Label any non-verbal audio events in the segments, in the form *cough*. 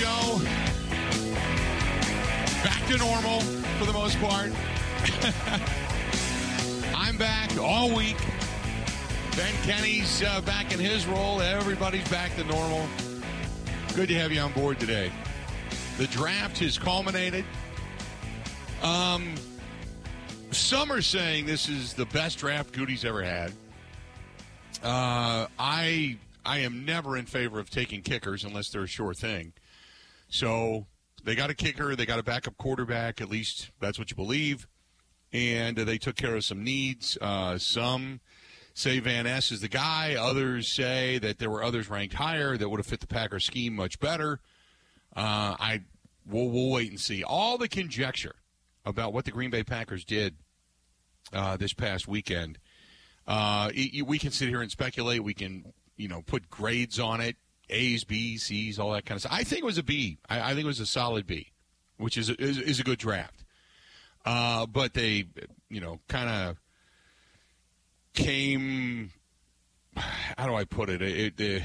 show. Back to normal for the most part. *laughs* I'm back all week. Ben Kenny's uh, back in his role. Everybody's back to normal. Good to have you on board today. The draft has culminated. Um, some are saying this is the best draft Goody's ever had. Uh, I I am never in favor of taking kickers unless they're a sure thing. So they got a kicker, they got a backup quarterback. At least that's what you believe, and uh, they took care of some needs. Uh, some say Van Ness is the guy. Others say that there were others ranked higher that would have fit the Packers scheme much better. Uh, I we'll, we'll wait and see. All the conjecture about what the Green Bay Packers did uh, this past weekend. Uh, it, we can sit here and speculate. We can, you know, put grades on it, A's, B's, C's, all that kind of stuff. I think it was a B. I, I think it was a solid B, which is a, is, is a good draft. Uh, but they, you know, kind of came. How do I put it? It, it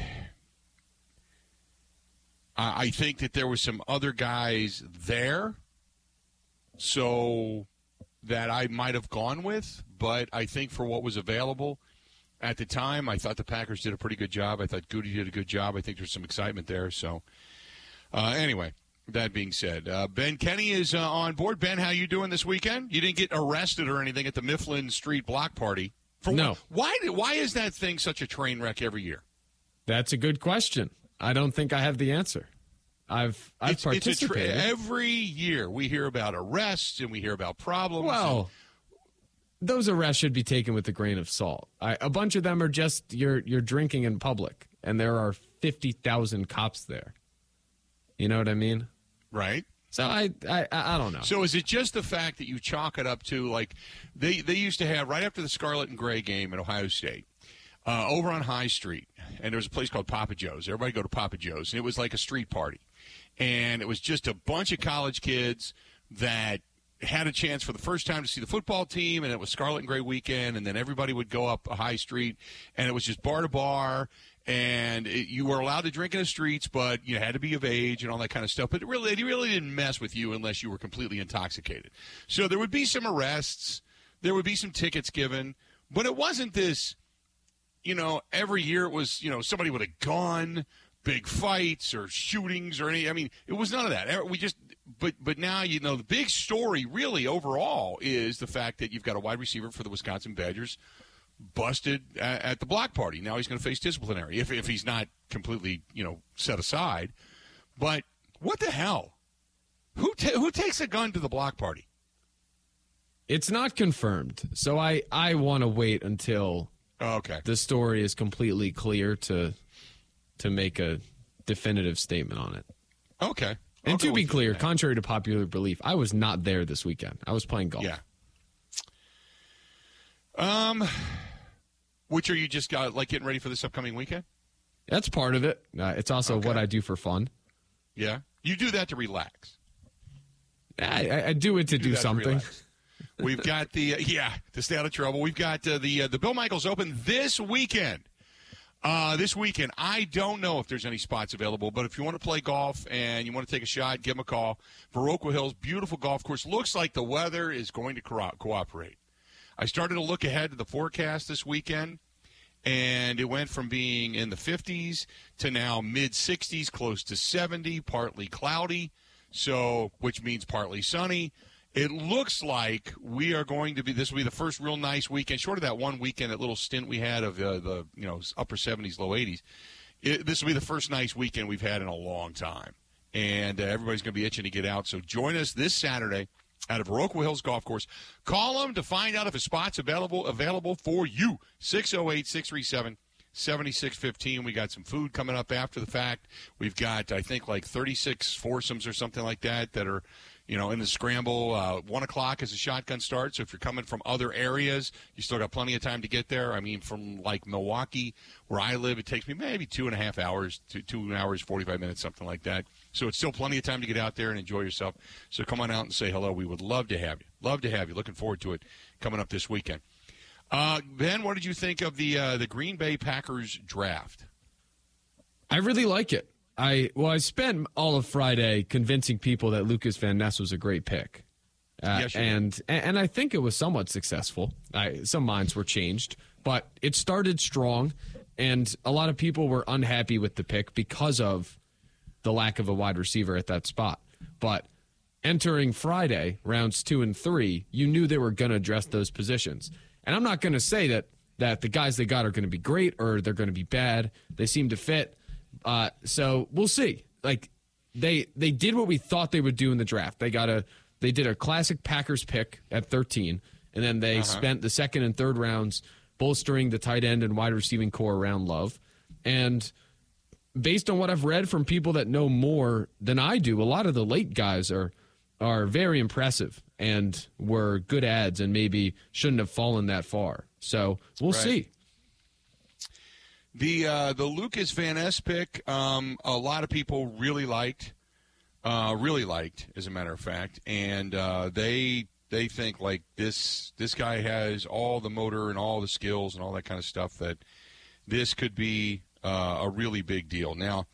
I think that there were some other guys there, so that I might have gone with. But I think for what was available at the time, I thought the Packers did a pretty good job. I thought Goody did a good job. I think there's some excitement there. So uh, anyway, that being said, uh, Ben Kenny is uh, on board. Ben, how you doing this weekend? You didn't get arrested or anything at the Mifflin Street block party. For no. Why? Why is that thing such a train wreck every year? That's a good question. I don't think I have the answer. I've I've it's, participated it's tra- every year. We hear about arrests and we hear about problems. Well, and- those arrests should be taken with a grain of salt. I, a bunch of them are just you're you're drinking in public, and there are fifty thousand cops there. You know what I mean? Right. So I, I I don't know. So is it just the fact that you chalk it up to like they they used to have right after the Scarlet and Gray game at Ohio State, uh, over on High Street, and there was a place called Papa Joe's. Everybody go to Papa Joe's, and it was like a street party, and it was just a bunch of college kids that had a chance for the first time to see the football team, and it was Scarlet and Gray weekend, and then everybody would go up a High Street, and it was just bar to bar, and it, you were allowed to drink in the streets, but you had to be of age and all that kind of stuff. But it really, it really didn't mess with you unless you were completely intoxicated. So there would be some arrests, there would be some tickets given, but it wasn't this. You know, every year it was you know somebody with a gun, big fights or shootings or any. I mean, it was none of that. We just but but now you know the big story really overall is the fact that you've got a wide receiver for the Wisconsin Badgers busted at, at the block party. Now he's going to face disciplinary if if he's not completely you know set aside. But what the hell? Who ta- who takes a gun to the block party? It's not confirmed, so I I want to wait until oh, okay the story is completely clear to to make a definitive statement on it. Okay. And to be clear, on contrary to popular belief, I was not there this weekend. I was playing golf. Yeah. Um, which are you just got like getting ready for this upcoming weekend? That's part of it. Uh, it's also Okay. what I do for fun. Yeah, you do that to relax. I, I, do it to You do that to something. We've got the uh, yeah to stay out of trouble. We've got uh, the uh, the Bill Michaels Open this weekend. Uh, this weekend, I don't know if there's any spots available, but if you want to play golf and you want to take a shot, give them a call. Viroqua Hills, beautiful golf course. Looks like the weather is going to co- cooperate. I started to look ahead to the forecast this weekend, and it went from being in the 50s to now mid 60s, close to 70, partly cloudy, so which means partly sunny. It looks like we are going to be. This will be the first real nice weekend, short of that one weekend, that little stint we had of uh, the you know upper 70s, low 80s. It, this will be the first nice weekend we've had in a long time, and uh, everybody's going to be itching to get out. So join us this Saturday out of Viroqua Hills Golf Course. Call them to find out if a spot's available available for you. 608 637 7615. We got some food coming up after the fact. We've got, I think, like 36 foursomes or something like that that are, you know, in the scramble. Uh, one o'clock is a shotgun start. So if you're coming from other areas, you still got plenty of time to get there. I mean, from like Milwaukee, where I live, it takes me maybe two and a half hours, to two hours, 45 minutes, something like that. So it's still plenty of time to get out there and enjoy yourself. So come on out and say hello. We would love to have you. Love to have you. Looking forward to it coming up this weekend. Uh, ben, what did you think of the uh, the Green Bay Packers draft? I really like it. I well, I spent all of Friday convincing people that Lucas Van Ness was a great pick. Uh, Yes, and and I think it was somewhat successful. I, some minds were changed, but it started strong, and a lot of people were unhappy with the pick because of the lack of a wide receiver at that spot. But entering Friday, rounds two and three, you knew they were going to address those positions. And I'm not going to say that that the guys they got are going to be great or they're going to be bad. They seem to fit. Uh, so we'll see. Like they they did what we thought they would do in the draft. They got a they did a classic Packers pick at 13, and then they spent the second and third rounds bolstering the tight end and wide receiving core around Love. And based on what I've read from people that know more than I do, a lot of the late guys are are very impressive and were good ads and maybe shouldn't have fallen that far. So we'll Right. see. The uh, the Lucas Van Ness pick, um, a lot of people really liked, uh, really liked, as a matter of fact, and uh, they they think like this this guy has all the motor and all the skills and all that kind of stuff that this could be uh, a really big deal. Now,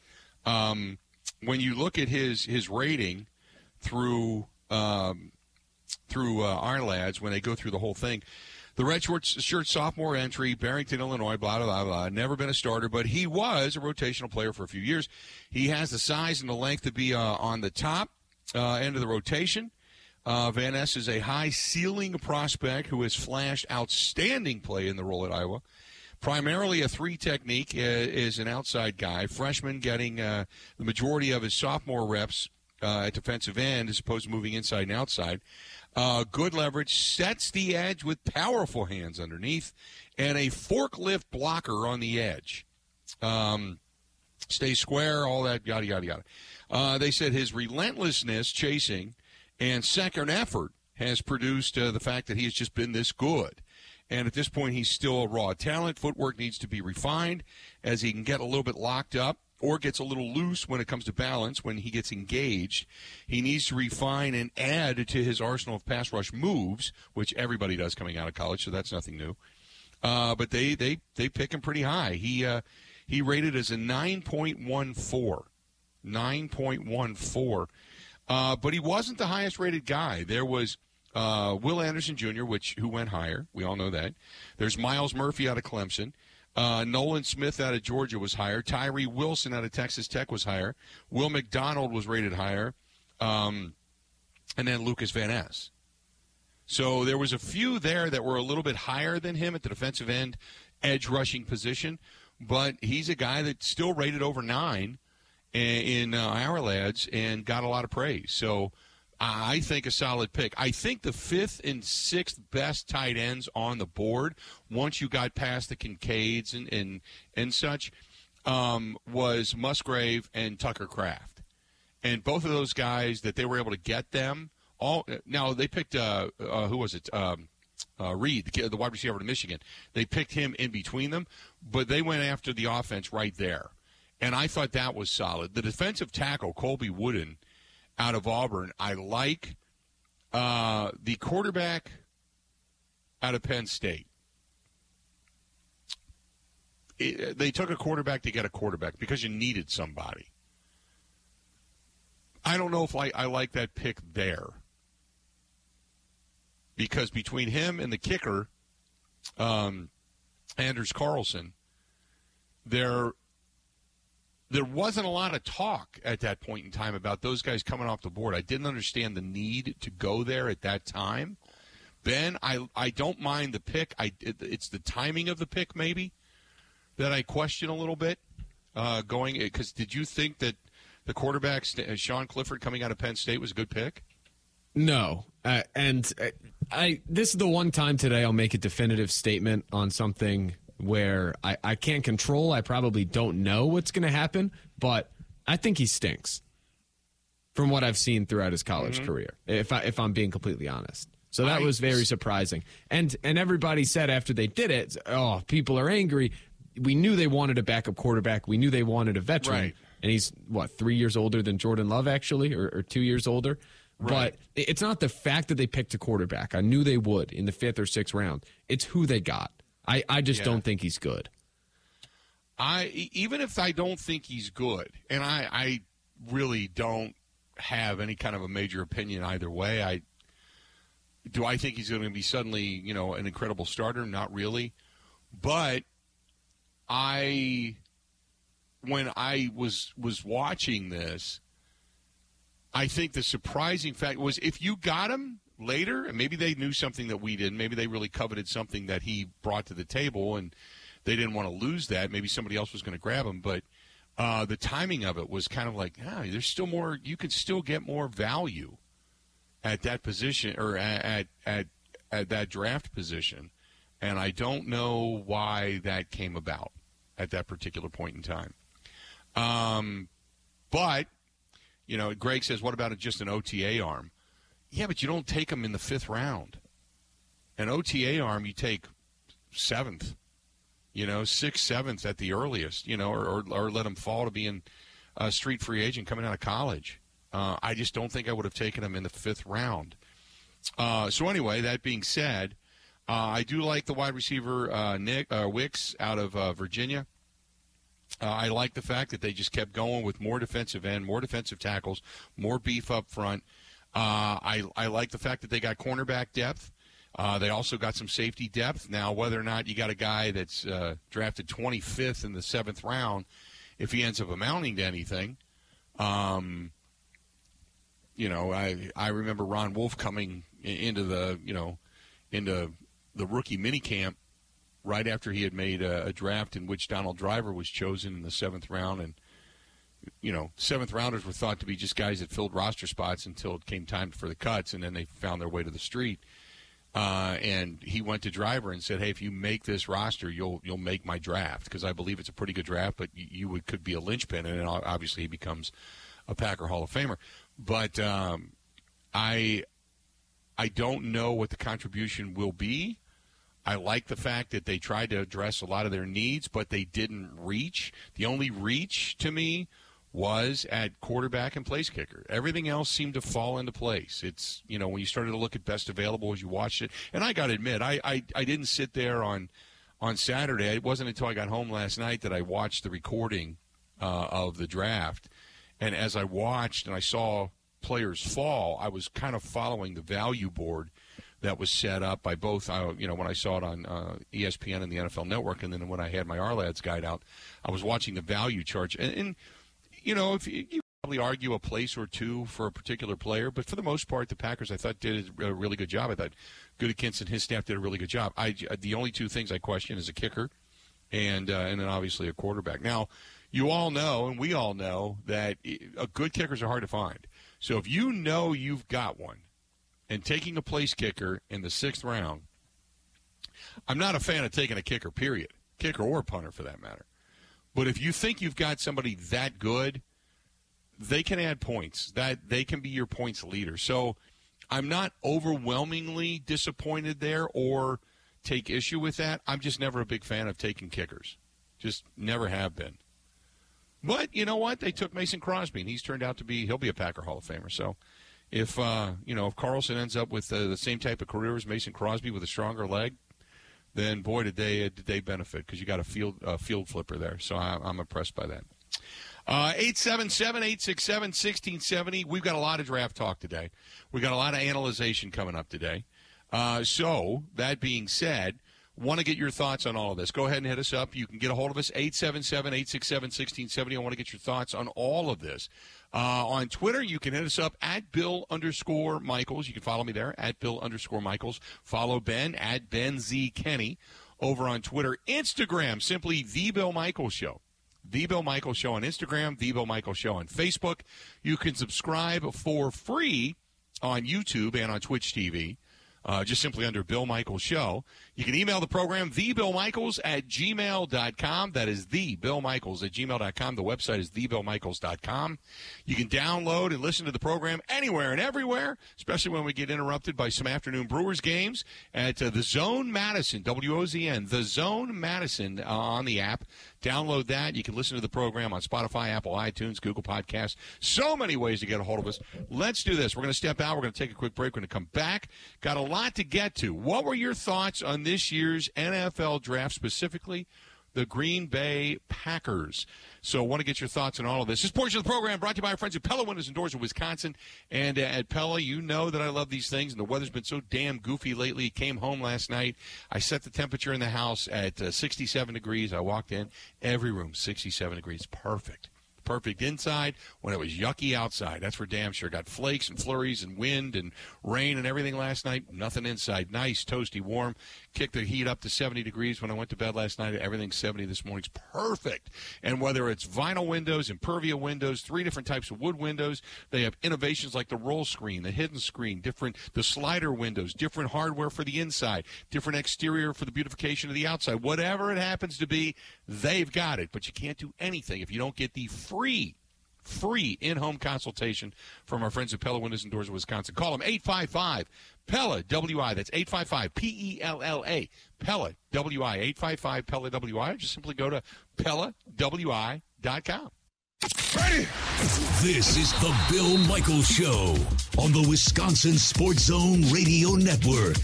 um, when you look at his his rating through um, through uh, Ourlads when they go through the whole thing. The red short, shirt sophomore entry, Barrington, Illinois, blah, blah, blah, blah. Never been a starter, but he was a rotational player for a few years. He has the size and the length to be uh, on the top uh, end of the rotation. Uh, Van Ness is a high ceiling prospect who has flashed outstanding play in the role at Iowa. Primarily a three technique uh, is an outside guy. Freshman getting uh, the majority of his sophomore reps uh, at defensive end as opposed to moving inside and outside. Uh, good leverage, sets the edge with powerful hands underneath, and a forklift blocker on the edge. Um, stay square, all that, yada, yada, yada. Uh, they said his relentlessness chasing and second effort has produced uh, the fact that he has just been this good. And at this point, he's still a raw talent. Footwork needs to be refined as he can get a little bit locked up or gets a little loose when it comes to balance when he gets engaged. He needs to refine and add to his arsenal of pass rush moves, which everybody does coming out of college, so that's nothing new. Uh, but they, they, they pick him pretty high. He, uh, he rated as a 9.14. 9.14. Uh, but he wasn't the highest rated guy. There was uh, Will Anderson Jr., which who went higher. We all know that. There's Myles Murphy out of Clemson. Uh, Nolan Smith out of Georgia was higher. Tyree Wilson out of Texas Tech was higher. Will McDonald was rated higher. Um, and then Lucas Van Ness. So there was a few there that were a little bit higher than him at the defensive end, edge rushing position. But he's a guy that's still rated over nine in, uh, Ourlads and got a lot of praise. So I think a solid pick. I think the fifth and sixth best tight ends on the board, once you got past the Kincaids and and, and such, um, was Musgrave and Tucker Kraft. And both of those guys that they were able to get them all. Now they picked uh, uh, who was it? Um, uh, Reed, the, wide receiver to Michigan. They picked him in between them, but they went after the offense right there. And I thought that was solid. The defensive tackle, Colby Wooden, out of Auburn, I like. Uh, the quarterback out of Penn State. It- they took a quarterback to get a quarterback because you needed somebody. I don't know if I, I like that pick there. Because between him and the kicker, um, Anders Carlson, there there wasn't a lot of talk at that point in time about those guys coming off the board. I didn't understand the need to go there at that time. Ben, I I don't mind the pick. I it, it's the timing of the pick maybe that I question a little bit. Uh, going because did you think that the quarterback Sean Clifford coming out of Penn State was a good pick? No, uh, and uh, I this is the one time today I'll make a definitive statement on something where I, I can't control. I probably don't know what's going to happen, but I think he stinks from what I've seen throughout his college mm-hmm. career. If I if I'm being completely honest, so that I- was very surprising. And and everybody said after they did it, oh, people are angry. We knew they wanted a backup quarterback. We knew they wanted a veteran. Right. And he's what three years older than Jordan Love actually, or, or two years older. Right. But it's not the fact that they picked a quarterback. I knew they would in the fifth or sixth round. It's who they got. I, I just Yeah. don't think he's good. I even if I don't think he's good, and I, I really don't have any kind of a major opinion either way. I do I think he's going to be suddenly, you know, an incredible starter? Not really, but I when I was was watching this, I think the surprising fact was if you got him later, and maybe they knew something that we didn't, maybe they really coveted something that he brought to the table, and they didn't want to lose that. Maybe somebody else was going to grab him, but uh, the timing of it was kind of like, ah, there's still more. You could still get more value at that position or at at at that draft position, and I don't know why that came about at that particular point in time. Um, but you know, Greg says, what about just an OTA arm? Yeah, but you don't take them in the fifth round. An OTA arm, you take seventh, you know, sixth, seventh at the earliest, you know, or, or, or let them fall to being a street free agent coming out of college. Uh, I just don't think I would have taken him in the fifth round. Uh, so anyway, that being said, uh, I do like the wide receiver uh, Nick uh, Wicks out of uh, Virginia. I like the fact that they just kept going with more defensive end, more defensive tackles, more beef up front. Uh, I, I like the fact that they got cornerback depth. Uh, they also got some safety depth. Now, whether or not you got a guy that's uh, drafted 25th in the seventh round, if he ends up amounting to anything, um, you know, I I remember Ron Wolf coming into the you know into the rookie minicamp right after he had made a, a, draft in which Donald Driver was chosen in the seventh round, and you know, seventh rounders were thought to be just guys that filled roster spots until it came time for the cuts, and then they found their way to the street. Uh, and he went to Driver and said, "Hey, if you make this roster, you'll you'll make my draft because I believe it's a pretty good draft, but you, you would, could be a linchpin." And obviously he becomes a Packer Hall of Famer. But um, I I don't know what the contribution will be. I like the fact that they tried to address a lot of their needs, but they didn't reach. The only reach to me was at quarterback and place kicker. Everything else seemed to fall into place. It's you know when you started to look at best available as you watched it, and I got to admit, I, I I didn't sit there on on Saturday. It wasn't until I got home last night that I watched the recording uh, of the draft, and as I watched and I saw players fall, I was kind of following the value board that was set up by both. Uh, you know, when I saw it on uh, ESPN and the NFL Network, and then when I had my Ourlads guide out, I was watching the value charts. And, and you know, if you, you probably argue a place or two for a particular player, but for the most part, the Packers I thought did a really good job. I thought Gutekunst and his staff did a really good job. I the only two things I question is a kicker, and uh, and then obviously a quarterback. Now, you all know, and we all know that a good kickers are hard to find. So if you know you've got one, and taking a place kicker in the sixth round, I'm not a fan of taking a kicker, period. Kicker or punter for that matter. But if you think you've got somebody that good, they can add points. That they can be your points leader. So I'm not overwhelmingly disappointed there or take issue with that. I'm just never a big fan of taking kickers. Just never have been. But you know what? They took Mason Crosby, and he's turned out to be he'll be a Packer Hall of Famer. So if uh, you know if Carlson ends up with uh, the same type of career as Mason Crosby with a stronger leg, then boy did they did they benefit because you got a field field flipper there. So I, am I'm impressed by that. Uh, 877 867 1670. We've got a lot of draft talk today. We've got a lot of analyzation coming up today. Uh, so, that being said, want to get your thoughts on all of this. Go ahead and hit us up. You can get a hold of us, 877 867 1670. I want to get your thoughts on all of this. Uh, on Twitter, you can hit us up at Bill underscore Michaels. You can follow me there at Bill underscore Michaels. Follow Ben at Ben Z Kenny over on Twitter. Instagram, simply The Bill Michaels Show. The Bill Michaels Show on Instagram, The Bill Michaels Show on Facebook. You can subscribe for free on YouTube and on Twitch TV uh, just simply under Bill Michaels Show. You can email the program, thebillmichaels at gmail.com. That is thebillmichaels at gmail.com. The website is thebillmichaels.com. You can download and listen to the program anywhere and everywhere, especially when we get interrupted by some afternoon Brewers games at uh, the Zone Madison, WOZN, the Zone Madison uh, on the app. Download that. You can listen to the program on Spotify, Apple, iTunes, Google Podcasts. So many ways to get a hold of us. Let's do this. We're going to step out. We're going to take a quick break. We're going to come back. Got a lot to get to. What were your thoughts on this year's NFL draft specifically? the Green Bay Packers. So I want to get your thoughts on all of this. This portion of the program brought to you by our friends at Pella Windows and Doors of Wisconsin. And uh, at Pella, you know that I love these things, and the weather's been so damn goofy lately. Came home last night. I set the temperature in the house at uh, 67 degrees. I walked in, every room 67 degrees. Perfect perfect inside when it was yucky outside. That's for damn sure. Got flakes and flurries and wind and rain and everything last night. Nothing inside. Nice, toasty, warm. Kicked the heat up to 70 degrees when I went to bed last night. Everything's 70 this morning's perfect. And whether it's vinyl windows, Impervia windows, three different types of wood windows, they have innovations like the roll screen, the hidden screen, different the slider windows, different hardware for the inside, different exterior for the beautification of the outside. Whatever it happens to be, they've got it. But you can't do anything if you don't get the free free in-home consultation from our friends at Pella Windows and Doors of Wisconsin. Call them 855 Pella WI. That's 855 P E L L A. Pella WI 855 Pella WI. Just simply go to PellaWI.com. Ready? This is the Bill Michaels Show on the Wisconsin Sports Zone Radio Network.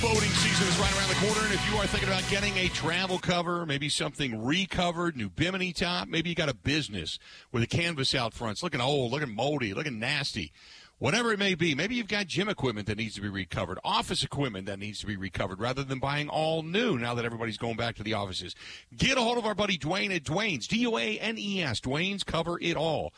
Boating season is right around the corner, and if you are thinking about getting a travel cover, maybe something recovered, new bimini top, maybe you got a business with a canvas out front, it's looking old, looking moldy, looking nasty. Whatever it may be, maybe you've got gym equipment that needs to be recovered, office equipment that needs to be recovered, rather than buying all new now that everybody's going back to the offices. Get a hold of our buddy Dwayne at Dwayne's, D O A N E S. Dwayne's Cover It All.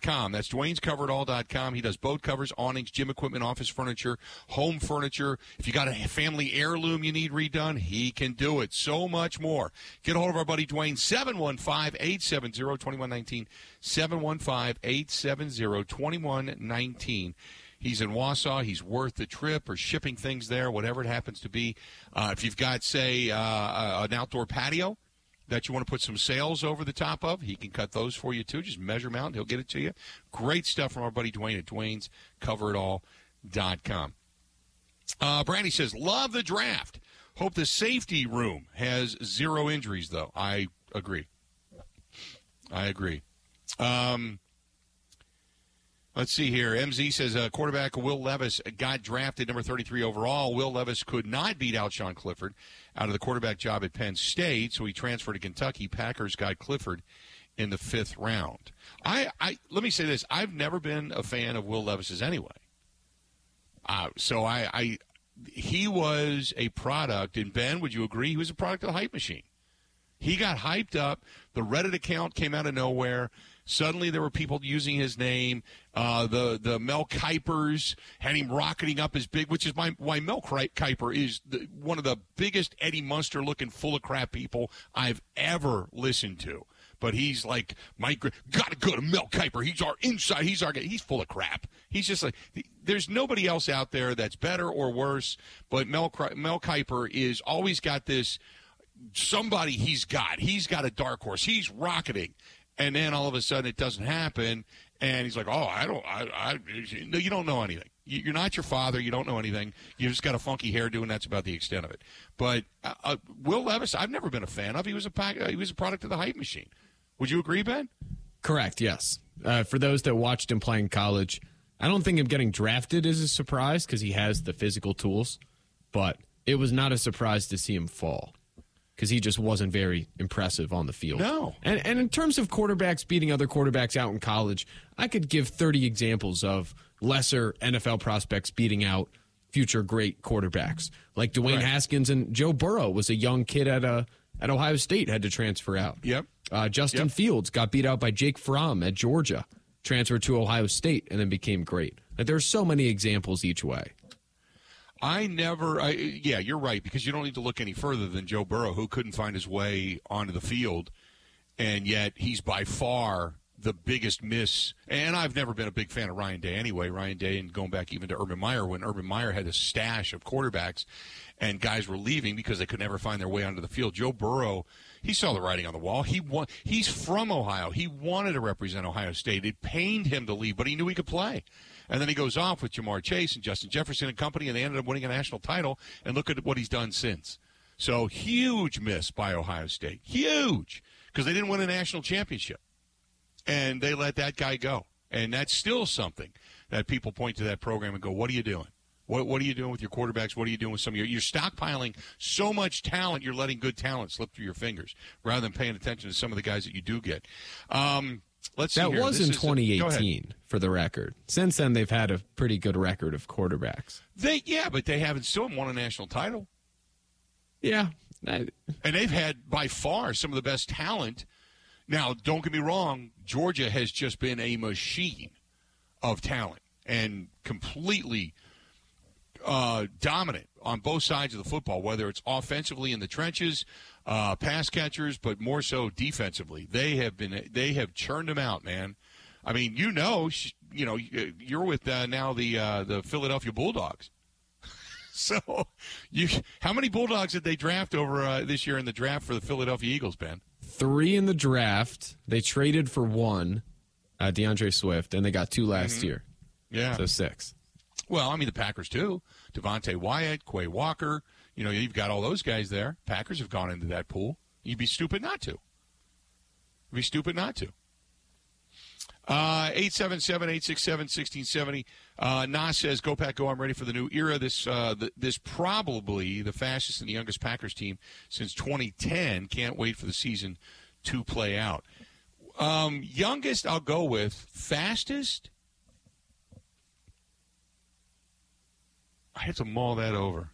Com. That's All.com. He does boat covers, awnings, gym equipment, office furniture, home furniture. If you got a family heirloom you need redone, he can do it. So much more. Get a hold of our buddy Dwayne, 715 870 2119. 715 870 2119. He's in Wausau. He's worth the trip or shipping things there, whatever it happens to be. Uh, if you've got, say, uh, an outdoor patio, that you want to put some sails over the top of, he can cut those for you too. Just measure them out and he'll get it to you. Great stuff from our buddy Dwayne at Dwayne's CoverItAll.com. Uh, Brandy says, love the draft. Hope the safety room has zero injuries, though. I agree. I agree. Um, let's see here. MZ says uh, quarterback Will Levis got drafted number 33 overall. Will Levis could not beat out Sean Clifford out of the quarterback job at Penn State, so he transferred to Kentucky. Packers got Clifford in the fifth round. I, I let me say this: I've never been a fan of Will Levis's anyway. Uh, so I, I, he was a product, and Ben, would you agree? He was a product of the hype machine. He got hyped up. The Reddit account came out of nowhere. Suddenly, there were people using his name. Uh, the the Mel Kipers had him rocketing up as big, which is my, why Mel Kiper is the, one of the biggest Eddie Munster looking full of crap people I've ever listened to. But he's like, Mike, gotta go to Mel Kiper. He's our inside. He's our. He's full of crap. He's just like, there's nobody else out there that's better or worse. But Mel Mel Kiper is always got this somebody he's got. He's got a dark horse. He's rocketing. And then all of a sudden it doesn't happen. And he's like oh i don't i, I no you don't know anything. You're not your father. You don't know anything. You just got a funky hairdo and that's about the extent of it. But uh, uh, will levis i've never been a fan of. He was a pack, uh, he was a product of the hype machine. Would you agree ben? Correct yes. Uh, for those that watched him play in college i don't think him getting drafted is a surprise because he has the physical tools but it was not a surprise to see him fall because he just wasn't very impressive on the field. No. And and in terms of quarterbacks beating other quarterbacks out in college, I could give 30 examples of lesser NFL prospects beating out future great quarterbacks. Like Dwayne right. Haskins and Joe Burrow was a young kid at a uh, at Ohio State had to transfer out. Yep. Uh, Justin yep. Fields got beat out by Jake Fromm at Georgia, transferred to Ohio State, and then became great. Like, there's so many examples each way. I never, I, yeah, you're right, because you don't need to look any further than Joe Burrow, who couldn't find his way onto the field, and yet he's by far the biggest miss. And I've never been a big fan of Ryan Day anyway. Ryan Day, and going back even to Urban Meyer, when Urban Meyer had a stash of quarterbacks and guys were leaving because they could never find their way onto the field. Joe Burrow, he saw the writing on the wall. He want, he's from Ohio. He wanted to represent Ohio State. It pained him to leave, but he knew he could play. And then he goes off with Ja'Marr Chase and Justin Jefferson and company, and they ended up winning a national title. And look at what he's done since. So huge miss by Ohio State. Huge. Because they didn't win a national championship. And they let that guy go. And that's still something that people point to that program and go, what are you doing? What, what are you doing with your quarterbacks? What are you doing with some of your? You're stockpiling so much talent. You're letting good talent slip through your fingers rather than paying attention to some of the guys that you do get. Um, let's. That was This in is a- 2018, for the record. Since then, they've had a pretty good record of quarterbacks. They yeah, but they haven't still won a national title, Yeah, I, and they've had by far some of the best talent. Now, don't get me wrong, Georgia has just been a machine of talent and completely uh, dominant on both sides of the football, whether it's offensively in the trenches, uh, pass catchers, but more so defensively. They have been they have churned them out, man. I mean, you know, you know, you're with uh, now the uh, the Philadelphia Bulldogs. *laughs* so, you how many Bulldogs did they draft over uh, this year in the draft for the Philadelphia Eagles, Ben? three in the draft. They traded for one, uh, D'Andre Swift, and they got two last year. Yeah. So six. Well, I mean the Packers too. Devonte Wyatt, Quay Walker. You know, you've got all those guys there. Packers have gone into that pool. You'd be stupid not to. You'd be stupid not to. Uh, 877-867-1670. Uh, Nas says, "Go Pack, go! I'm ready for the new era. This, uh, th- this probably the fastest and the youngest Packers team since 2010. Can't wait for the season to play out. Um, youngest, I'll go with. Fastest, I have to mull that over.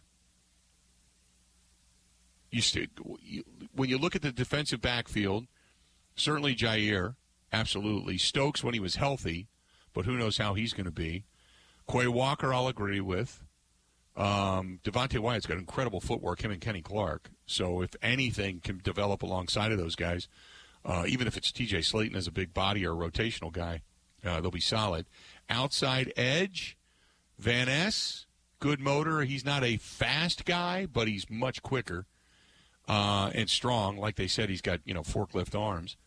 You, st- you when you look at the defensive backfield, certainly Jaire, absolutely. Stokes when he was healthy, but who knows how he's going to be. Quay Walker, I'll agree with. Um, Devonte Wyatt's got incredible footwork, him and Kenny Clark. So if anything can develop alongside of those guys, uh, even if it's T.J. Slaton as a big body or a rotational guy, uh, they'll be solid. Outside edge, Van Ness, good motor. He's not a fast guy, but he's much quicker uh, and strong. Like they said, he's got you know forklift arms.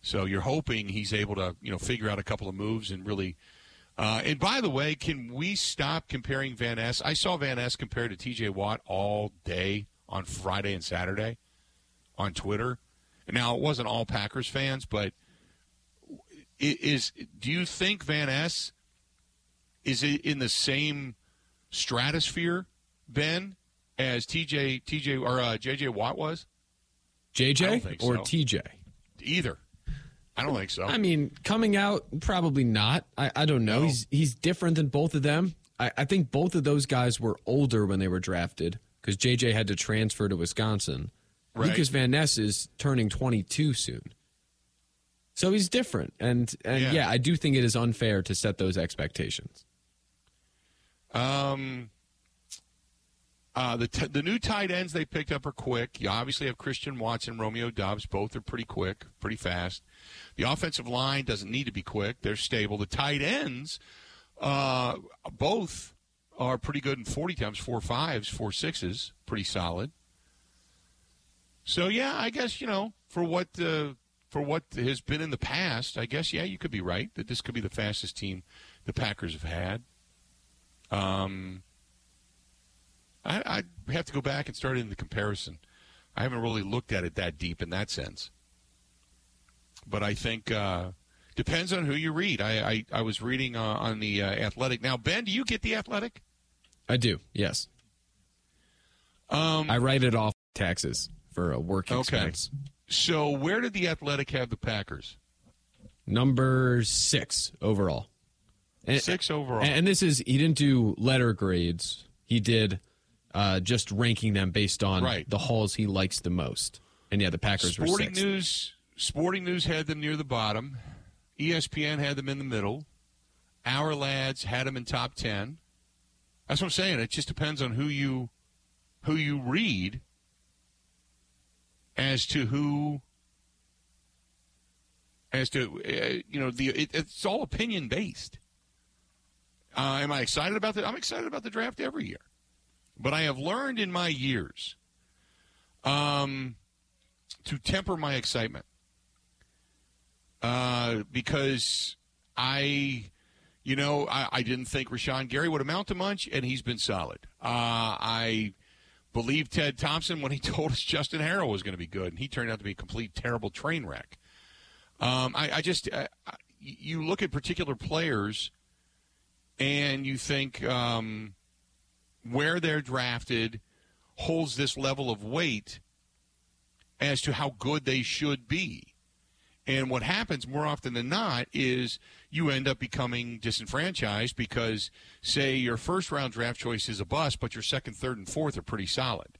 So you're hoping he's able to you know figure out a couple of moves and really. Uh, and by the way, can we stop comparing Van Ness? I saw Van Ness compared to T.J. Watt all day on Friday and Saturday on Twitter. Now it wasn't all Packers fans, but is do you think Van Ness is in the same stratosphere, Ben, as TJ TJ or uh, JJ Watt was? JJ or so. TJ? Either. I don't think so. I mean, coming out, probably not. I, I don't know. No. He's he's different than both of them. I, I think both of those guys were older when they were drafted because JJ had to transfer to Wisconsin. Right. Lucas Van Ness is turning 22 soon. So he's different. And, and Yeah. yeah. I do think it is unfair to set those expectations. Um, uh, the t- the new tight ends they picked up are quick. You obviously have Christian Watson, Romeo Doubs. Both are pretty quick, pretty fast. The offensive line doesn't need to be quick; they're stable. The tight ends, uh, both are pretty good in forty times, four fives, four sixes, pretty solid. So yeah, I guess you know for what uh, for what has been in the past, I guess yeah, you could be right that this could be the fastest team the Packers have had. Um, I, I have to go back and start in the comparison. I haven't really looked at it that deep in that sense. But I think uh, depends on who you read. I I, I was reading uh, on the uh, Athletic. Now, Ben, do you get the Athletic? I do, yes. Um, I write it off taxes for a work Okay. expense. so where did the Athletic have the Packers? Number six overall. And, Six overall. And this is he didn't do letter grades. He did uh, just ranking them based on Right. the halls he likes the most. And yeah, the Packers were Sporting. News. Sporting News had them near the bottom. ESPN had them in the middle. Ourlads had them in top ten. That's what I'm saying. It just depends on who you who you read as to who as to uh, you know the it, it's all opinion based. Uh, am I excited about the? I'm excited about the draft every year, but I have learned in my years um, to temper my excitement uh, because I, you know, I, I didn't think Rashan Gary would amount to much, and he's been solid. Uh, I believe Ted Thompson when he *laughs* told us Justin Harrell was going to be good, and he turned out to be a complete terrible train wreck. Um, I, I, just I, you look at particular players, and you think um, where they're drafted holds this level of weight as to how good they should be. And what happens more often than not is you end up becoming disenfranchised because, say, your first round draft choice is a bust, but your second, third, and fourth are pretty solid.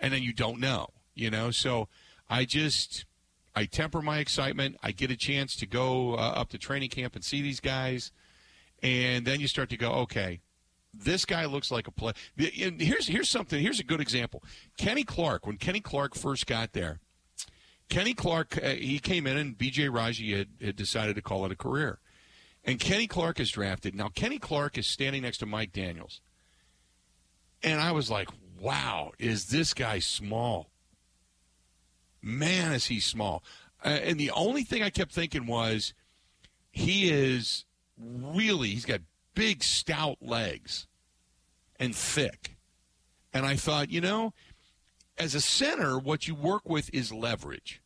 And then you don't know, you know? So I just, I temper my excitement. I get a chance to go uh, up to training camp and see these guys. And then you start to go, okay, this guy looks like a play. And here's, here's something, here's a good example. Kenny Clark, when Kenny Clark first got there, Kenny Clark, uh, he came in and B.J. Raji had, had decided to call it a career. And Kenny Clark is drafted. Now, Kenny Clark is standing next to Mike Daniels. And I was like, wow, is this guy small? Man, is he small. Uh, and the only thing I kept thinking was he is really, he's got big, stout legs and thick. And I thought, you know, as a center, what you work with is leverage.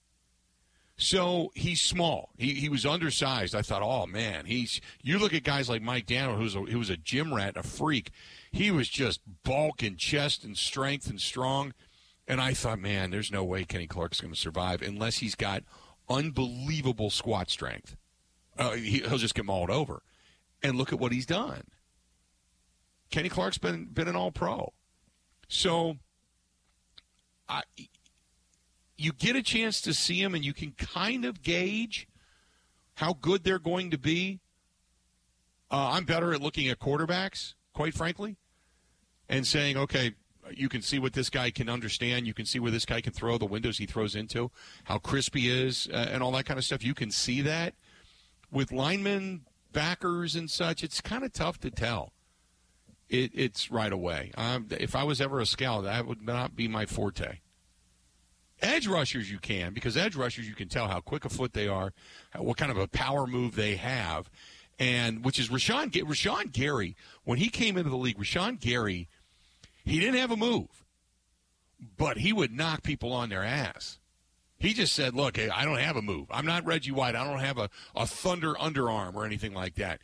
So he's small. He, he was undersized. I thought, oh man, he's. You look at guys like Mike Daniel, who's a, who was a gym rat, a freak. He was just bulk and chest and strength and strong. And I thought, man, there's no way Kenny Clark's going to survive unless he's got unbelievable squat strength. Uh, he, he'll just get mauled over. And look at what he's done. Kenny Clark's been been an All Pro. So I, you get a chance to see him, and you can kind of gauge how good they're going to be. Uh, I'm better at looking at quarterbacks, quite frankly, and saying, okay, you can see what this guy can understand. You can see where this guy can throw, the windows he throws into, how crisp he is, uh, and all that kind of stuff. You can see that. With linemen, backers, and such, it's kind of tough to tell. It, it's right away. Um, if I was ever a scout, that would not be my forte. Edge rushers you can because edge rushers you can tell how quick a foot they are, what kind of a power move they have, and which is Rashan Rashan Gary when he came into the league. Rashan Gary, he didn't have a move, but he would knock people on their ass. He just said, "Look, I don't have a move. I'm not Reggie White. I don't have a, a thunder underarm or anything like that."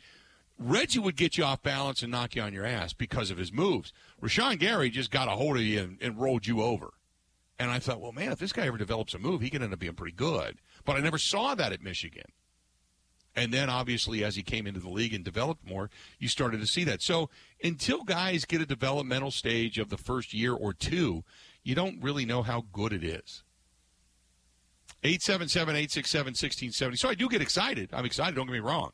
Reggie would get you off balance and knock you on your ass because of his moves. Rashan Gary just got a hold of you and, and rolled you over. And I thought, well, man, if this guy ever develops a move, he can end up being pretty good. But I never saw that at Michigan. And then obviously, as he came into the league and developed more, you started to see that. So until guys get a developmental stage of the first year or two, you don't really know how good it is. 877 867 1670. So I do get excited. I'm excited, don't get me wrong.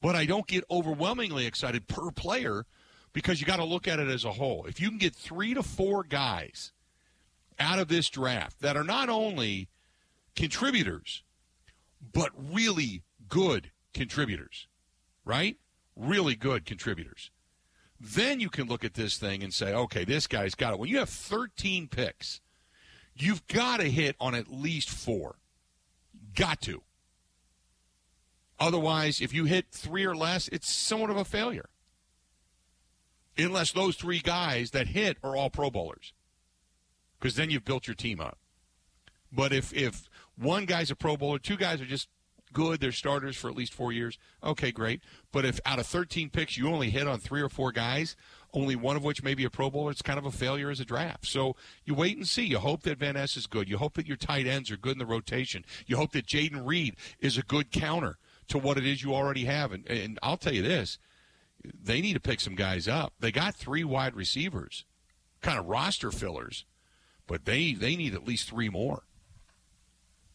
But I don't get overwhelmingly excited per player because you got to look at it as a whole. If you can get three to four guys out of this draft that are not only contributors, but really good contributors, right? Really good contributors. Then you can look at this thing and say, okay, this guy's got it. When you have 13 picks, you've got to hit on at least four. Got to. Otherwise, if you hit three or less, it's somewhat of a failure. Unless those three guys that hit are all Pro Bowlers because then you've built your team up. But if if one guy's a Pro Bowler, two guys are just good, they're starters for at least four years, okay, great. But if out of 13 picks you only hit on three or four guys, only one of which may be a Pro Bowler, it's kind of a failure as a draft. So you wait and see. You hope that Van Ness is good. You hope that your tight ends are good in the rotation. You hope that Jayden Reed is a good counter to what it is you already have. And, and I'll tell you this they need to pick some guys up. They got three wide receivers, kind of roster fillers but they they need at least three more.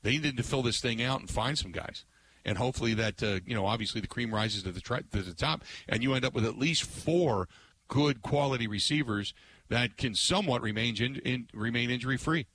They need to fill this thing out and find some guys, and hopefully that uh, you know obviously the cream rises to the tri- to the top, and you end up with at least four good quality receivers that can somewhat remain in, in remain injury free.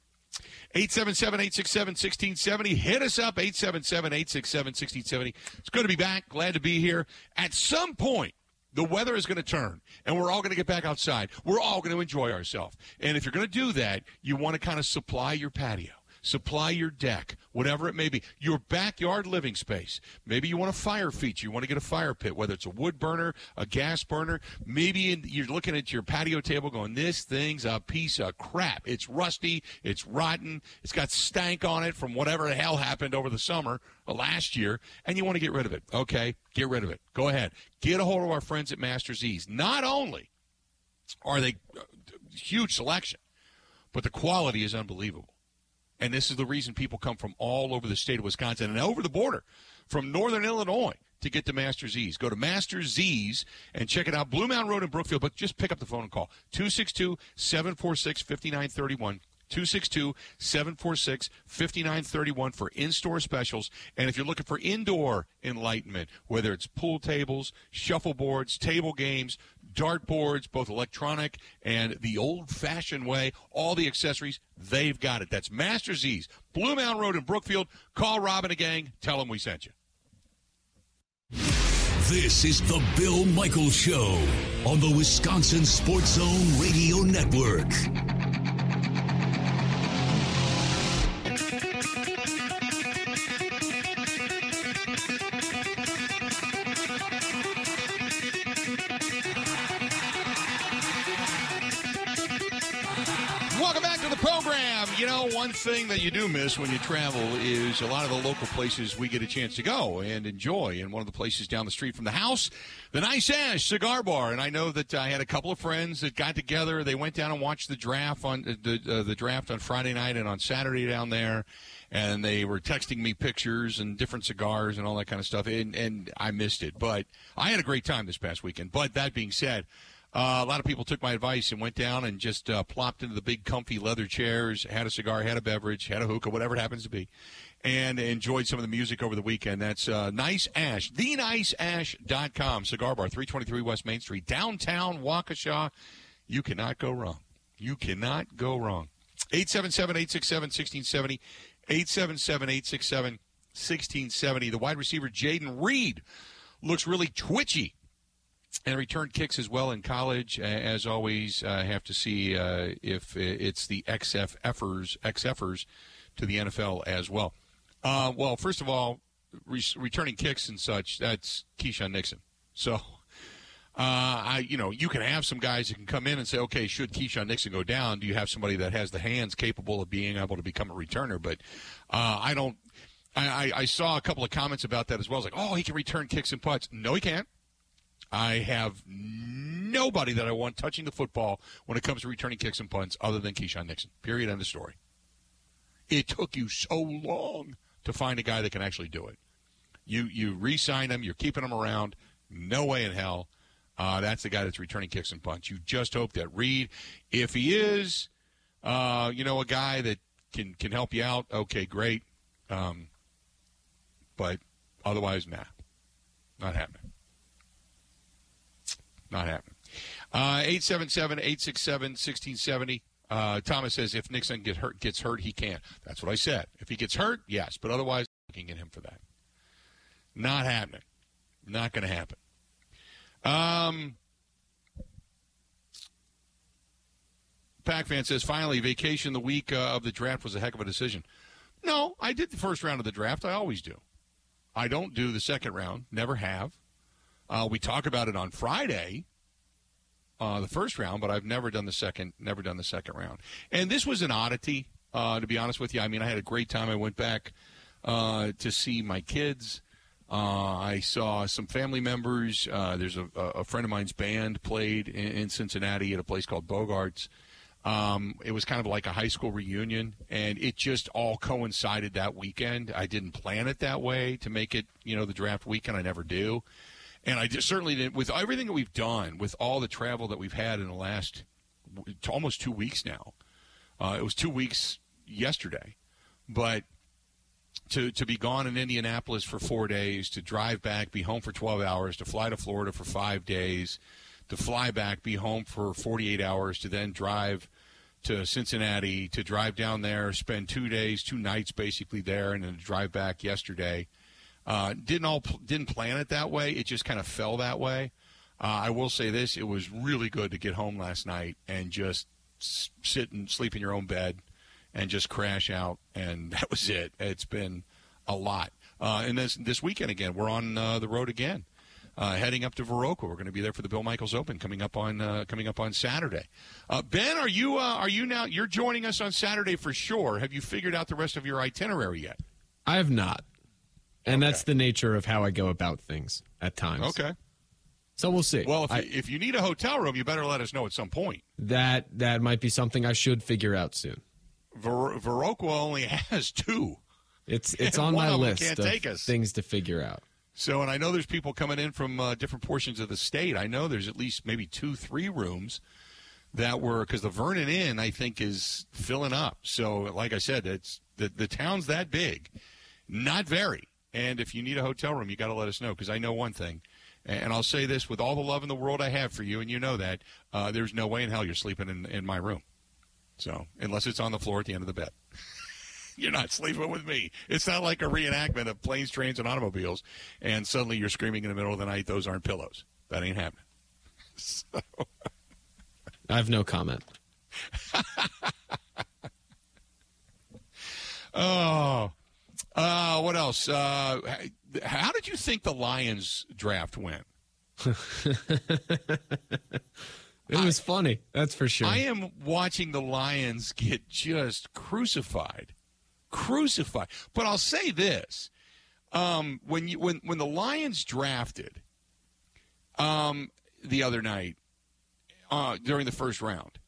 877-867-1670. Hit us up, 877-867-1670. It's good to be back. Glad to be here. At some point, the weather is going to turn, and we're all going to get back outside. We're all going to enjoy ourselves. And if you're going to do that, you want to kind of supply your patio. Supply your deck, whatever it may be, your backyard living space. Maybe you want a fire feature. You want to get a fire pit, whether it's a wood burner, a gas burner. Maybe in, you're looking at your patio table going, this thing's a piece of crap. It's rusty. It's rotten. It's got stank on it from whatever the hell happened over the summer uh, last year, and you want to get rid of it. Okay, get rid of it. Go ahead. Get a hold of our friends at Masters Ease. Not only are they uh, huge selection, but the quality is unbelievable. And this is the reason people come from all over the state of Wisconsin and over the border from northern Illinois to get to Masters Ease. Go to Masters Ease and check it out. Blue Mountain Road in Brookfield, but just pick up the phone and call 262 746 5931. 262 746 5931 for in store specials. And if you're looking for indoor enlightenment, whether it's pool tables, shuffleboards, table games, dart boards, both electronic and the old fashioned way, all the accessories, they've got it. That's Masters Ease, Blue Mountain Road in Brookfield. Call Robin and gang, tell them we sent you. This is the Bill Michaels Show on the Wisconsin Sports Zone Radio Network. You know, one thing that you do miss when you travel is a lot of the local places we get a chance to go and enjoy. And one of the places down the street from the house, the Nice Ash Cigar Bar. And I know that I had a couple of friends that got together. They went down and watched the draft on the uh, the draft on Friday night and on Saturday down there. And they were texting me pictures and different cigars and all that kind of stuff. And, and I missed it, but I had a great time this past weekend. But that being said. Uh, a lot of people took my advice and went down and just uh, plopped into the big, comfy leather chairs, had a cigar, had a beverage, had a hookah, whatever it happens to be, and enjoyed some of the music over the weekend. That's uh, Nice Ash, theniceash.com, cigar bar, 323 West Main Street, downtown Waukesha. You cannot go wrong. You cannot go wrong. 877 867 1670. 877 867 1670. The wide receiver, Jayden Reed, looks really twitchy and return kicks as well in college. As always, I have to see uh, if it's the XFFers, XFers to the NFL as well. Uh, well, first of all, re- returning kicks and such, that's Keisean Nixon. So, uh, I, you know, you can have some guys that can come in and say, okay, should Keisean Nixon go down? Do you have somebody that has the hands capable of being able to become a returner? But uh, I don't. I, I saw a couple of comments about that as well. It's like, oh, he can return kicks and putts. No, he can't. I have nobody that I want touching the football when it comes to returning kicks and punts other than Keisean Nixon. Period. End of story. It took you so long to find a guy that can actually do it. You you re-sign him. You're keeping him around. No way in hell. Uh, that's the guy that's returning kicks and punts. You just hope that Reed, if he is, uh, you know, a guy that can can help you out. Okay, great. Um, but otherwise, nah, not happening. Not happening. Uh, 877 867 1670. Uh, Thomas says if Nixon get hurt, gets hurt, he can. That's what I said. If he gets hurt, yes, but otherwise, looking at him for that. Not happening. Not going to happen. Um, Pac fan says finally, vacation the week uh, of the draft was a heck of a decision. No, I did the first round of the draft. I always do. I don't do the second round. Never have. Uh, we talk about it on Friday, uh, the first round, but I've never done the second. Never done the second round. And this was an oddity, uh, to be honest with you. I mean, I had a great time. I went back uh, to see my kids. Uh, I saw some family members. Uh, there's a, a, friend of mine's band played in, in Cincinnati at a place called Bogarts. Um, it was kind of like a high school reunion, and it just all coincided that weekend. I didn't plan it that way to make it, you know, the draft weekend. I never do. And I just certainly didn't, with everything that we've done, with all the travel that we've had in the last almost two weeks now. Uh, it was two weeks yesterday, but to to be gone in Indianapolis for four days, to drive back, be home for 12 hours, to fly to Florida for five days, to fly back, be home for 48 hours, to then drive to Cincinnati, to drive down there, spend two days, two nights basically there, and then drive back yesterday. Uh, didn't all didn't plan it that way. It just kind of fell that way. Uh, I will say this: it was really good to get home last night and just sit and sleep in your own bed and just crash out, and *laughs* that was it. It's been a lot. Uh, and this this weekend again, we're on uh, the road again, uh, heading up to Viroqua. We're going to be there for the Bill Michaels Open coming up on uh, coming up on Saturday. Uh, ben, are you uh, are you now? You're joining us on Saturday for sure. Have you figured out the rest of your itinerary yet? I have not. And Okay. that's the nature of how I go about things at times. Okay. So we'll see. Well, if, I- you, if you need a hotel room, you better let us know at some point. that that might be something I should figure out soon. Viroqua only *laughs* has two. It's *laughs* it's on my list can't of take us. things to figure out. So, and I know there's people coming in from uh, different portions of the state. I know there's at least maybe two, three rooms that were because the Vernon Inn, I think, is filling up. So, like I said, it's the the town's that big, not very. And if you need a hotel room, you got to let us know because I know one thing. And I'll say this with all the love in the world I have for you, and you know that uh, there's no way in hell you're sleeping in, in my room. So, unless it's on the floor at the end of the bed. *laughs* you're not sleeping with me. It's not like a reenactment of planes, trains, and automobiles, and suddenly you're screaming in the middle of the night, those aren't pillows. That ain't happening. *laughs* So, *laughs* I have no comment. oh, uh, what else? Uh, how did you think the Lions draft went? *laughs* It was funny, that's for sure. I am watching the Lions get just crucified, crucified. But I'll say this: um, when you when when the Lions drafted um, the other night uh, during the first round,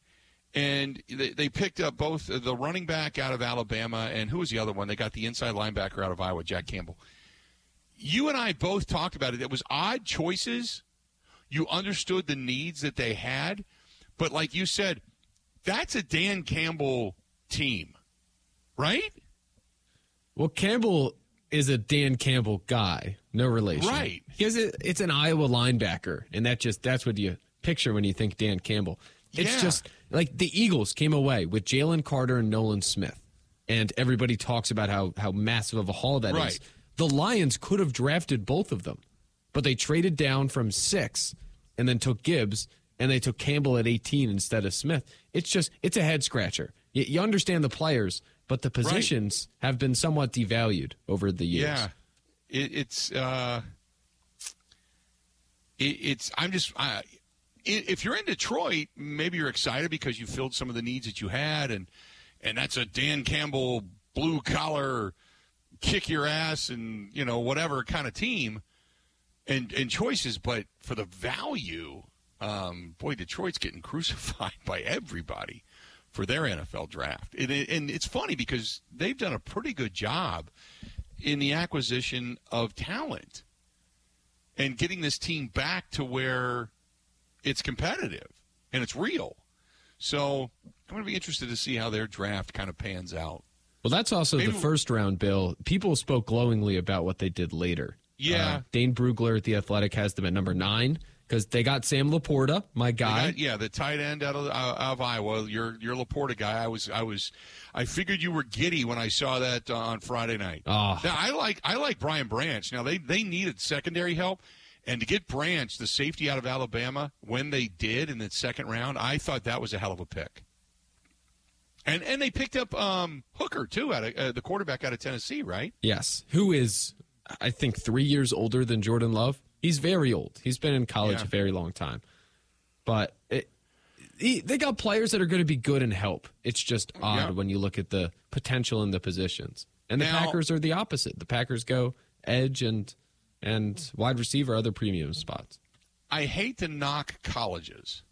and they, they picked up both the running back out of Alabama and who was the other one? They got the inside linebacker out of Iowa, Jack Campbell. You and I both talked about it. It was odd choices. You understood the needs that they had, but like you said, that's a Dan Campbell team, right? well, Campbell is a Dan Campbell guy, no relation. Right. Because it, it's an Iowa linebacker, and that just that's what you picture when you think Dan Campbell. It's Yeah. just like the Eagles came away with Jalen Carter and Nolan Smith, and everybody talks about how how massive of a haul that is. Right. The Lions could have drafted both of them, but they traded down from six and then took Gibbs, and they took Campbell at 18 instead of Smith. It's just it's a head scratcher. You, you understand the players, but the positions have been somewhat devalued over the years. Yeah, it, it's uh, it, it's. I'm just. I- if you're in Detroit, maybe you're excited because you filled some of the needs that you had, and and that's a Dan Campbell blue collar, kick your ass and you know whatever kind of team, and and choices. But for the value, um, boy, Detroit's getting *laughs* crucified by everybody for their NFL draft. And, and it's funny because they've done a pretty good job in the acquisition of talent and getting this team back to where it's competitive and it's real. So I'm going to be interested to see how their draft kind of pans out. Well, that's also Maybe- the first round, Bill. People spoke glowingly about what they did later. Yeah. Uh, Dane Brugler at The Athletic has them at number nine because they got Sam LaPorta, my guy. got- yeah, the tight end out of, uh, of Iowa. Your your LaPorta guy. I was I was I figured you were giddy when I saw that uh, on Friday night. Oh. Now, I like I like Brian Branch. Now they they needed secondary help, and to get Branch, the safety out of Alabama, when they did in the second round, I thought that was a hell of a pick. And and they picked up um, Hooker too, out of uh, the quarterback out of Tennessee, right? Yes. Who is, I think, three years older than Jordan Love. He's very old. He's been in college Yeah. a very long time. But it, he, they got players that are going to be good and help. It's just odd Yeah. when you look at the potential in the positions. And the Now- Packers are the opposite. The Packers go edge and and wide receiver, other premium spots. I hate to knock colleges.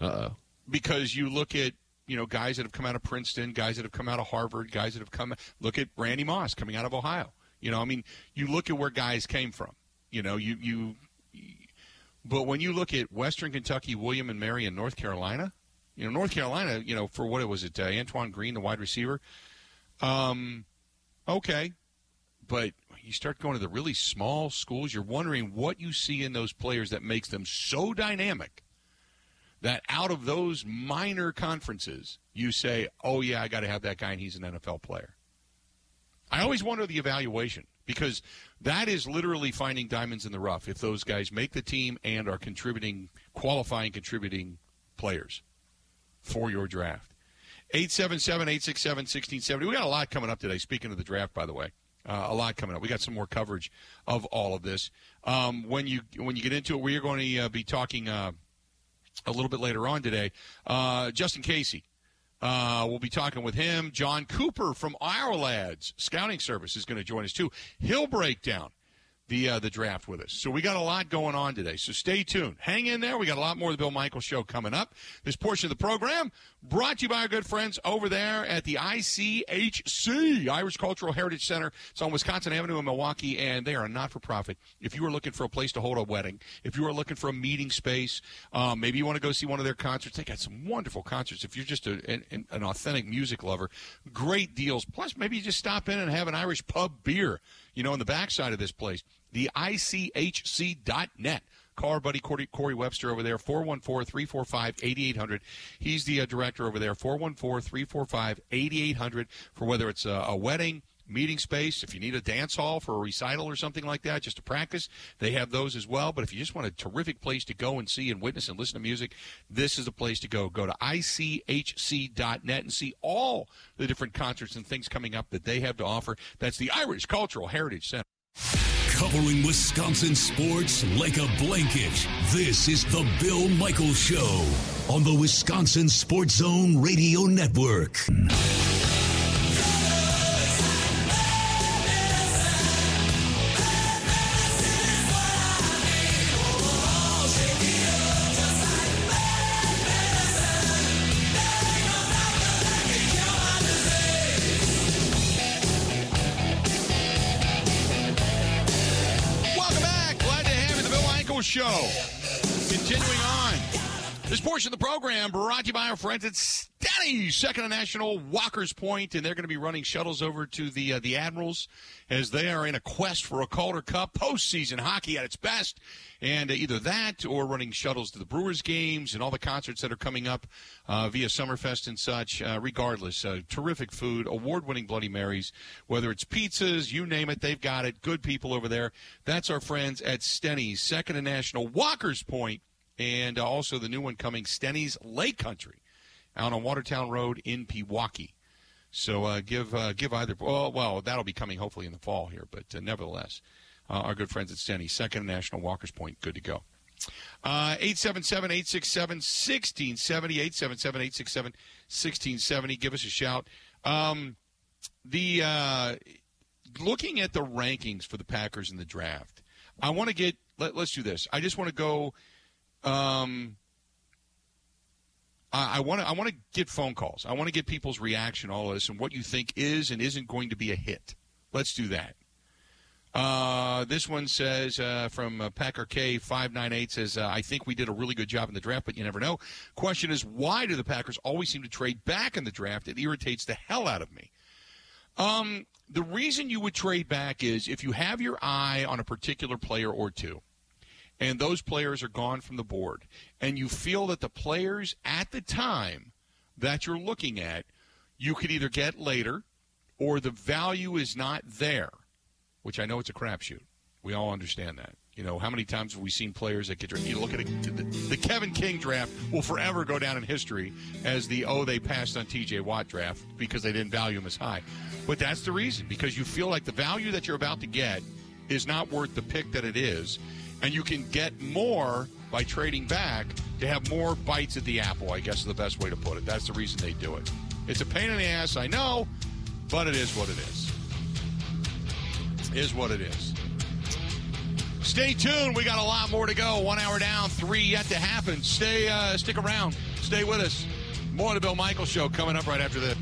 Uh oh. because you look at you know guys that have come out of Princeton, guys that have come out of Harvard, guys that have come. Look at Randy Moss coming out of Ohio. You know, I mean, you look at where guys came from. You know, you you. But when you look at Western Kentucky, William and Mary, and North Carolina, you know North Carolina, you know for what it was it uh, Antoine Green, the wide receiver. Um, okay, but you start going to the really small schools, you're wondering what you see in those players that makes them so dynamic that out of those minor conferences, you say, oh, yeah, I got to have that guy and he's an NFL player. I always wonder the evaluation because that is literally finding diamonds in the rough if those guys make the team and are contributing, qualifying, contributing players for your draft. 877 867 1670. We got a lot coming up today, speaking of the draft, by the way. Uh, a lot coming up. We got some more coverage of all of this. Um, when you when you get into it, we are going to uh, be talking uh, a little bit later on today. Uh, Justin Casey, uh, we'll be talking with him. John Cooper from Ourlads Scouting Service is going to join us too. He'll break down the uh, the draft with us. So we got a lot going on today. So stay tuned. Hang in there. We got a lot more of the Bill Michael show coming up. This portion of the program brought to you by our good friends over there at the ICHC, Irish Cultural Heritage Center. It's on Wisconsin Avenue in Milwaukee, and they are a not-for-profit. If you are looking for a place to hold a wedding, if you are looking for a meeting space, um, maybe you want to go see one of their concerts. They got some wonderful concerts. If you're just a, an, an authentic music lover, great deals. Plus, maybe you just stop in and have an Irish pub beer you know, on the backside of this place, the ICHC.net. Call our buddy Corey, Corey Webster over there, 414 345 8800. He's the uh, director over there, 414 345 8800, for whether it's a, a wedding, meeting space. If you need a dance hall for a recital or something like that, just to practice, they have those as well. But if you just want a terrific place to go and see and witness and listen to music, this is the place to go. Go to ICHC.net and see all the different concerts and things coming up that they have to offer. That's the Irish Cultural Heritage Center. Covering Wisconsin sports like a blanket. This is the Bill Michaels Show on the Wisconsin Sports Zone Radio Network. Show. Continuing on. This portion of the program brought to you by our friends at Stenny, Second and National Walker's Point, and they're going to be running shuttles over to the uh, the Admirals as they are in a quest for a Calder Cup postseason hockey at its best, and uh, either that or running shuttles to the Brewers games and all the concerts that are coming up uh, via Summerfest and such. Uh, regardless, uh, terrific food, award-winning Bloody Marys, whether it's pizzas, you name it, they've got it. Good people over there. That's our friends at Stenny's, Second and National Walker's Point and uh, also the new one coming, Stenny's Lake Country, out on Watertown Road in Pewaukee. So uh, give uh, give either. Well, well, that'll be coming hopefully in the fall here, but uh, nevertheless, uh, our good friends at Stenny, Second National Walker's Point, good to go. Uh, 877 867 1670. 877 867 1670. Give us a shout. Um, the uh, looking at the rankings for the Packers in the draft, I want to get. Let, let's do this. I just want to go. Um, I want to I want to get phone calls. I want to get people's reaction, all of this, and what you think is and isn't going to be a hit. Let's do that. Uh, this one says uh, from uh, Packer K five nine eight says uh, I think we did a really good job in the draft, but you never know. Question is why do the Packers always seem to trade back in the draft? It irritates the hell out of me. Um, the reason you would trade back is if you have your eye on a particular player or two, and those players are gone from the board, and you feel that the players at the time that you're looking at, you could either get later, or the value is not there, which I know it's a crapshoot. We all understand that. You know, how many times have we seen players that get drafted? You look at it, the, the Kevin King draft will forever go down in history as the, oh, they passed on TJ Watt draft because they didn't value him as high. But that's the reason, because you feel like the value that you're about to get is not worth the pick that it is. And you can get more by trading back to have more bites at the apple, I guess is the best way to put it. That's the reason they do it. It's a pain in the ass, I know, but it is what it is. Is what it is. Stay tuned. We got a lot more to go. One hour down, three yet to happen. Stay, uh, stick around. Stay with us. More of the Bill Michaels Show coming up right after this.